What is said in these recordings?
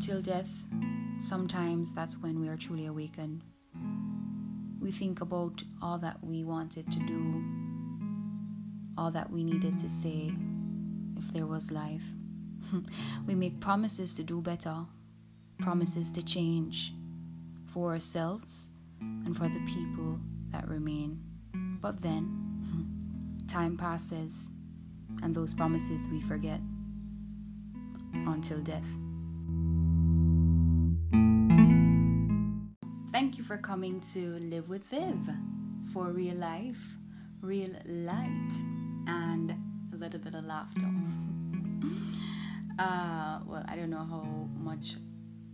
until death, sometimes that's when we are truly awakened. We think about all that we wanted to do, all that we needed to say if there was life. we make promises to do better, promises to change for ourselves and for the people that remain. But then, time passes, and those promises we forget until death. Thank you for coming to Live with Viv for real life, real light, and a little bit of laughter. uh, well, I don't know how much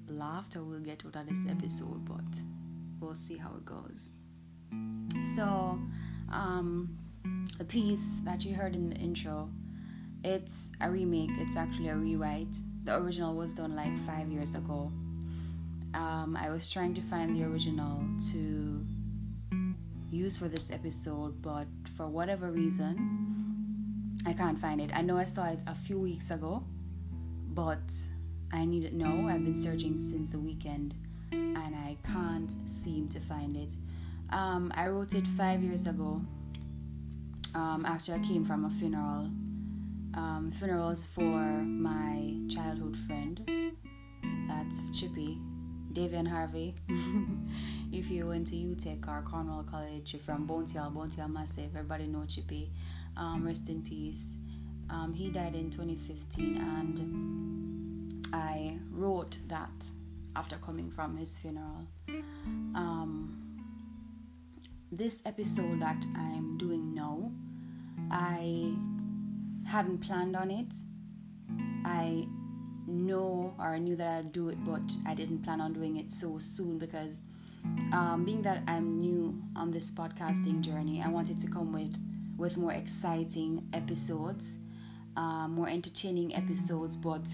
laughter we'll get out of this episode, but we'll see how it goes. So, um, the piece that you heard in the intro, it's a remake. It's actually a rewrite. The original was done like five years ago. Um, I was trying to find the original to use for this episode, but for whatever reason, I can't find it. I know I saw it a few weeks ago, but I need it now. I've been searching since the weekend and I can't seem to find it. Um, I wrote it five years ago um, after I came from a funeral. Um, funerals for my childhood friend. That's Chippy, Davian Harvey. if you went to UTech or Cornwall College, you're from Bountyal, Bountyal Massive, everybody know Chippy. Um, rest in peace. Um, he died in 2015 and I wrote that after coming from his funeral. Um, this episode that I'm doing now, I hadn't planned on it. I know or I knew that I'd do it, but I didn't plan on doing it so soon because um, being that I'm new on this podcasting journey, I wanted to come with with more exciting episodes, um, more entertaining episodes, but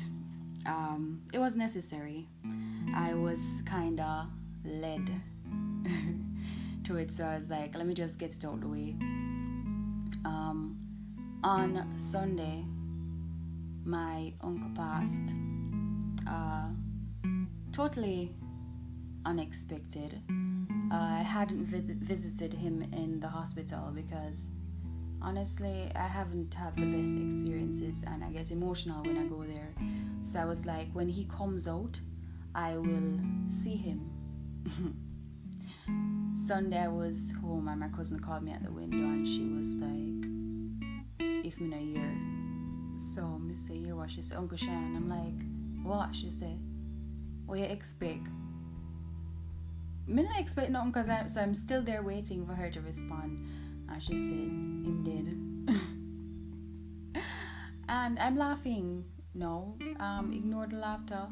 um, it was necessary. I was kind of led to it, so I was like, let me just get it out the way. Um, on Sunday, my uncle passed. Uh, totally unexpected. Uh, I hadn't vi- visited him in the hospital because honestly, I haven't had the best experiences and I get emotional when I go there. So I was like, when he comes out, I will see him. Sunday I was home and my cousin called me at the window and she was like, if me not here. So me say, here what? She said, Uncle Shan. I'm like, what? She said, what you expect? Me not expect nothing because I so I'm still there waiting for her to respond. And she said, him dead. and I'm laughing. No, um, ignore the laughter.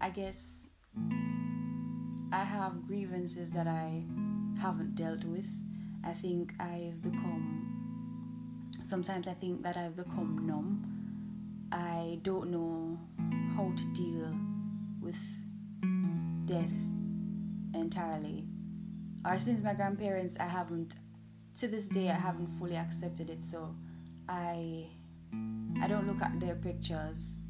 I guess I have grievances that I haven't dealt with. I think I've become, sometimes I think that I've become numb. I don't know how to deal with death entirely. Or since my grandparents, I haven't, to this day, I haven't fully accepted it. So I, I don't look at their pictures.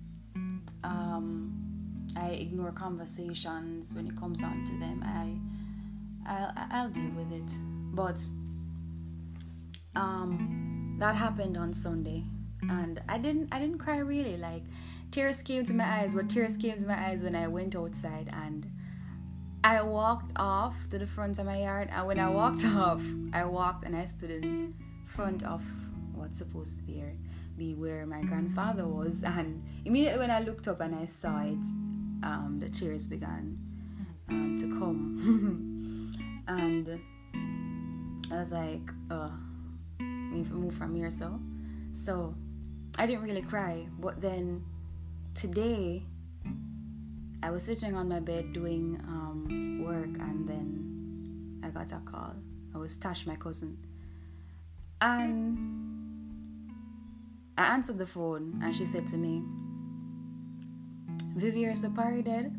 Um, I ignore conversations when it comes down to them. I I'll, I'll deal with it. But um, that happened on Sunday, and I didn't I didn't cry really. Like tears came to my eyes. But tears came to my eyes when I went outside and I walked off to the front of my yard. And when I walked off, I walked and I stood in front of what's supposed to be be where my grandfather was. And immediately when I looked up and I saw it, um, the tears began um, to come. and I was like, oh, Move from here. So, so I didn't really cry. But then today, I was sitting on my bed doing um, work, and then I got a call. I was Tash, my cousin, and I answered the phone, and she said to me, Vivier, so Parry dead?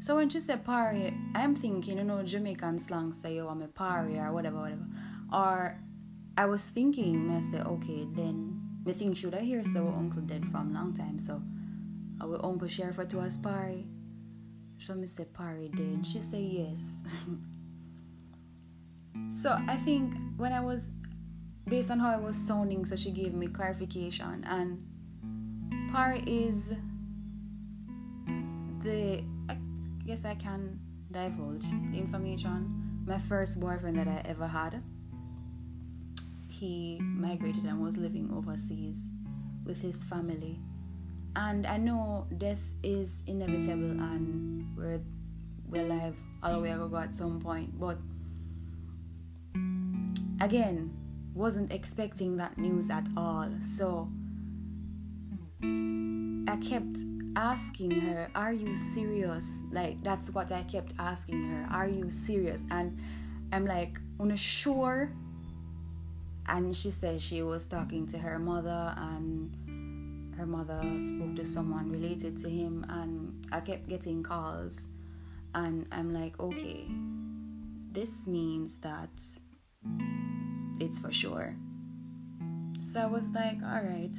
So when she said Parry, I'm thinking, you know, Jamaican slang say, yo, I'm a Parry or whatever, whatever. Or I was thinking, I said, okay, then me think should I hear so uncle dead from long time, so our uncle share for to us Parry. So me say Parry dead. She say yes. so I think when I was based on how I was sounding, so she gave me clarification and Parry is the I guess I can divulge information. My first boyfriend that I ever had. He migrated and was living overseas with his family. And I know death is inevitable and we're we're alive all the way go at some point. But again, wasn't expecting that news at all. So I kept asking her, Are you serious? Like, that's what I kept asking her, Are you serious? And I'm like, Unsure. And she said she was talking to her mother, and her mother spoke to someone related to him. And I kept getting calls. And I'm like, Okay, this means that it's for sure. So I was like, All right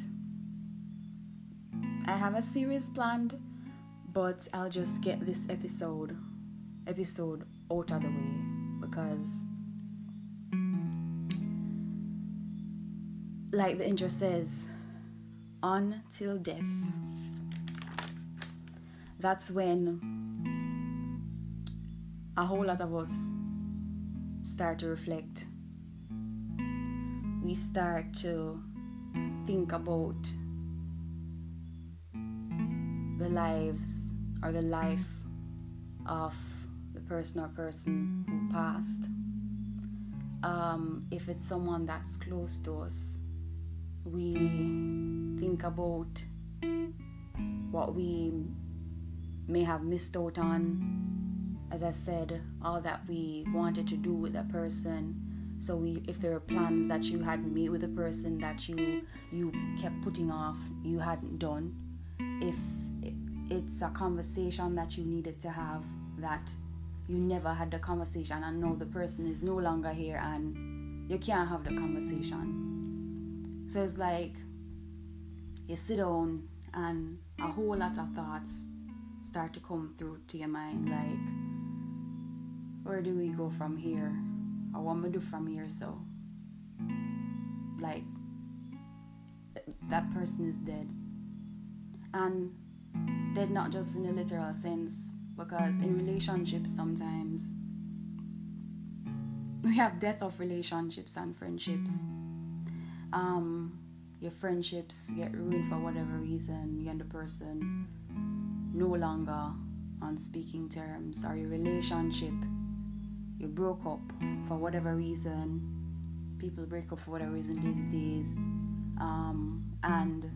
I have a series planned, but I'll just get this episode episode out of the way because like the intro says, until death. That's when a whole lot of us start to reflect. We start to think about the lives or the life of the person or person who passed. Um, if it's someone that's close to us, we think about what we may have missed out on. As I said, all that we wanted to do with that person. So we, if there are plans that you had made with a person that you you kept putting off, you hadn't done. If it's a conversation that you needed to have that you never had the conversation and now the person is no longer here and you can't have the conversation. So it's like you sit down and a whole lot of thoughts start to come through to your mind like where do we go from here? Or what am I do from here so like that person is dead. And dead not just in a literal sense, because in relationships sometimes we have death of relationships and friendships. Um, your friendships get ruined for whatever reason, you and the person no longer on speaking terms, or your relationship you broke up for whatever reason. People break up for whatever reason these days, um, and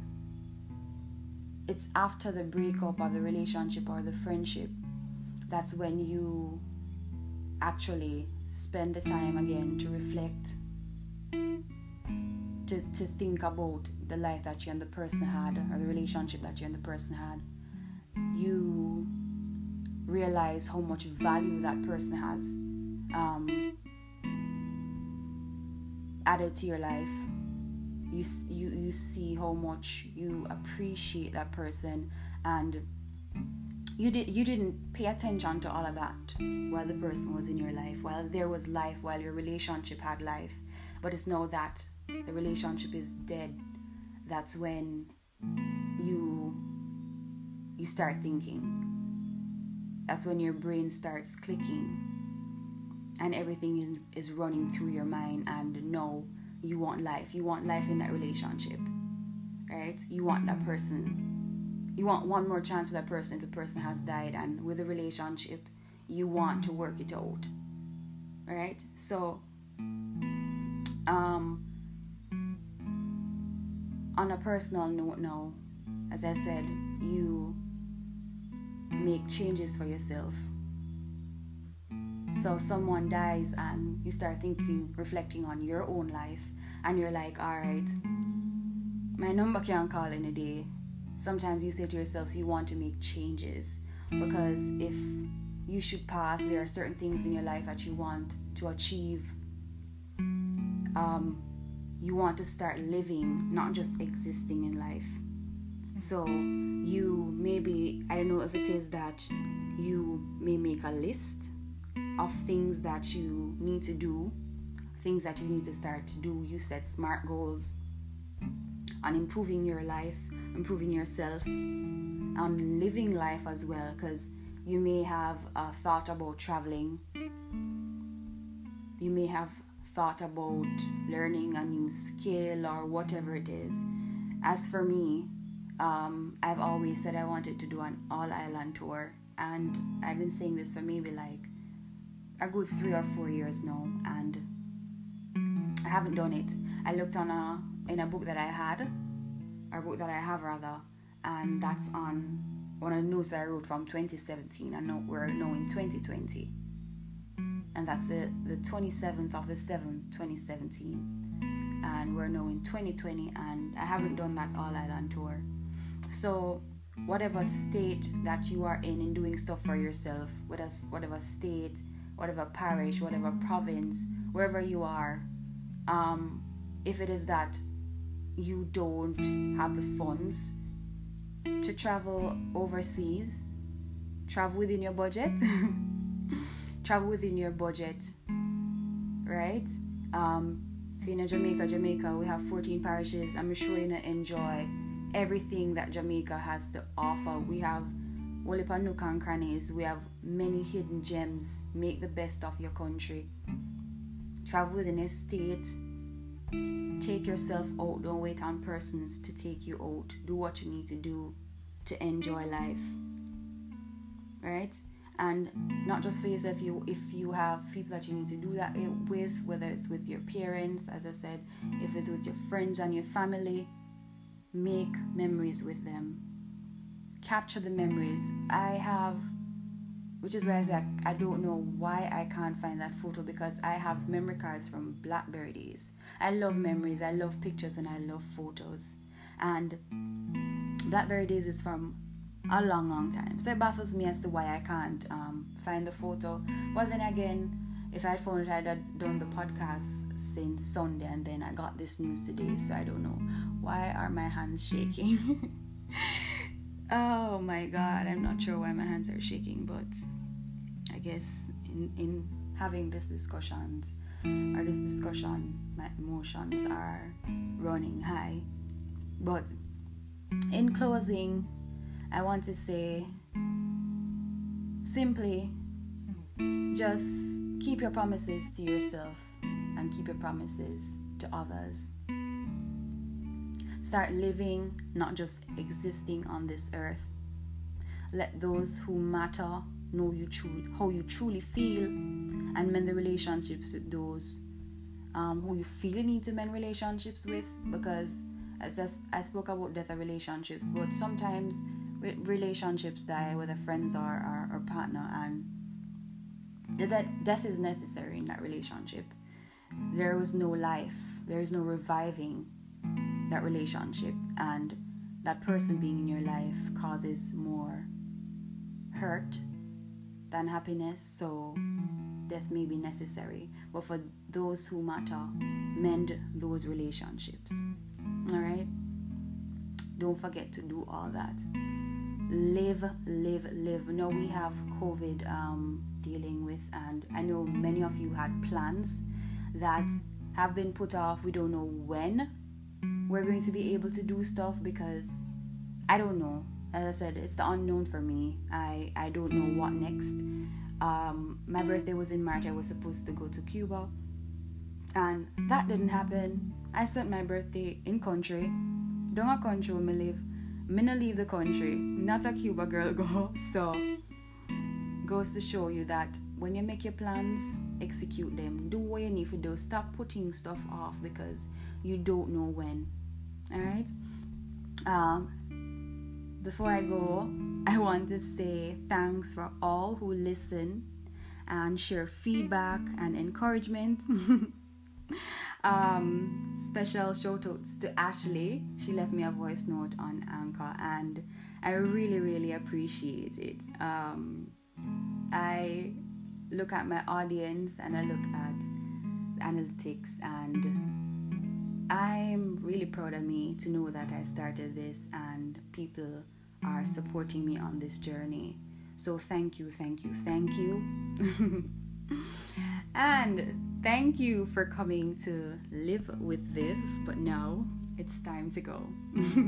it's after the breakup or the relationship or the friendship that's when you actually spend the time again to reflect to, to think about the life that you and the person had or the relationship that you and the person had you realize how much value that person has um, added to your life. You you you see how much you appreciate that person and you did you didn't pay attention to all of that while the person was in your life while there was life while your relationship had life. But it's now that the relationship is dead that's when you you start thinking that's when your brain starts clicking and everything is, is running through your mind and no you want life. You want life in that relationship, right? You want that person. You want one more chance with that person if the person has died, and with the relationship, you want to work it out, right? So, um, on a personal note, now, as I said, you make changes for yourself. So someone dies and you start thinking, reflecting on your own life and you're like, all right, my number can't call in a day. Sometimes you say to yourself, you want to make changes because if you should pass, there are certain things in your life that you want to achieve. Um, you want to start living, not just existing in life. So you maybe I don't know if it is that you may make a list of things that you need to do, things that you need to start to do. You set smart goals on improving your life, improving yourself, on living life as well because you may have a thought about traveling you may have thought about learning a new skill or whatever it is. As for me um, i've always said i wanted to do an all island tour and i've been saying this for maybe like a good three or four years now and i haven't done it. I looked on a in a book that i had or book that i have rather and that's on one of the notes I wrote from 2017, and now we're now in 2020, and that's the, the 27th of the 7th, 2017, and we're now in 2020, and I haven't done that all island tour. So, whatever state that you are in in doing stuff for yourself, whatever state, whatever parish, whatever province, wherever you are, um, if it is that you don't have the funds to travel overseas, travel within your budget, travel within your budget, right? Um, if you're in Jamaica, Jamaica, we have 14 parishes. I'm sure you're gonna enjoy everything that Jamaica has to offer. We have Wolipa Nook and Crannies. We have many hidden gems. Make the best of your country. Travel within a state Take yourself out. Don't wait on persons to take you out. Do what you need to do to enjoy life. Right? And not just for yourself, you if you have people that you need to do that with, whether it's with your parents, as I said, if it's with your friends and your family, make memories with them. Capture the memories. I have which is why I say I, I don't know why I can't find that photo because I have memory cards from Blackberry days. I love memories, I love pictures, and I love photos. And Blackberry days is from a long, long time. So it baffles me as to why I can't um, find the photo. But then again, if I found it, I'd have done the podcast since Sunday, and then I got this news today. So I don't know why are my hands shaking. oh my god, I'm not sure why my hands are shaking, but I guess in, in having this discussion or this discussion, my emotions are running high. But in closing, I want to say simply just keep your promises to yourself and keep your promises to others. Start living, not just existing on this earth. Let those who matter know you truly, how you truly feel, and mend the relationships with those um, who you feel you need to mend relationships with. Because as I, I spoke about death of relationships, but sometimes re- relationships die, whether friends or, or, or partner, and that death is necessary in that relationship. There was no life, there is no reviving that relationship, and that person being in your life causes more hurt than happiness, so death may be necessary. But for those who matter, mend those relationships. Alright? Don't forget to do all that. Live, live, live. Now we have COVID um, dealing with, and I know many of you had plans that have been put off. We don't know when we're going to be able to do stuff because I don't know as I said, it's the unknown for me. I, I don't know what next. Um, my birthday was in March. I was supposed to go to Cuba, and that didn't happen. I spent my birthday in country. Don't a country me live. Me not leave the country. Not a Cuba girl go. So goes to show you that when you make your plans, execute them. Do what you need to do. Stop putting stuff off because you don't know when. All right. Um, before I go, I want to say thanks for all who listen and share feedback and encouragement. um, special shout outs to Ashley. She left me a voice note on Anchor and I really, really appreciate it. Um, I look at my audience and I look at analytics and I'm really proud of me to know that I started this and people are supporting me on this journey. So thank you, thank you, thank you. and thank you for coming to live with Viv, but now it's time to go.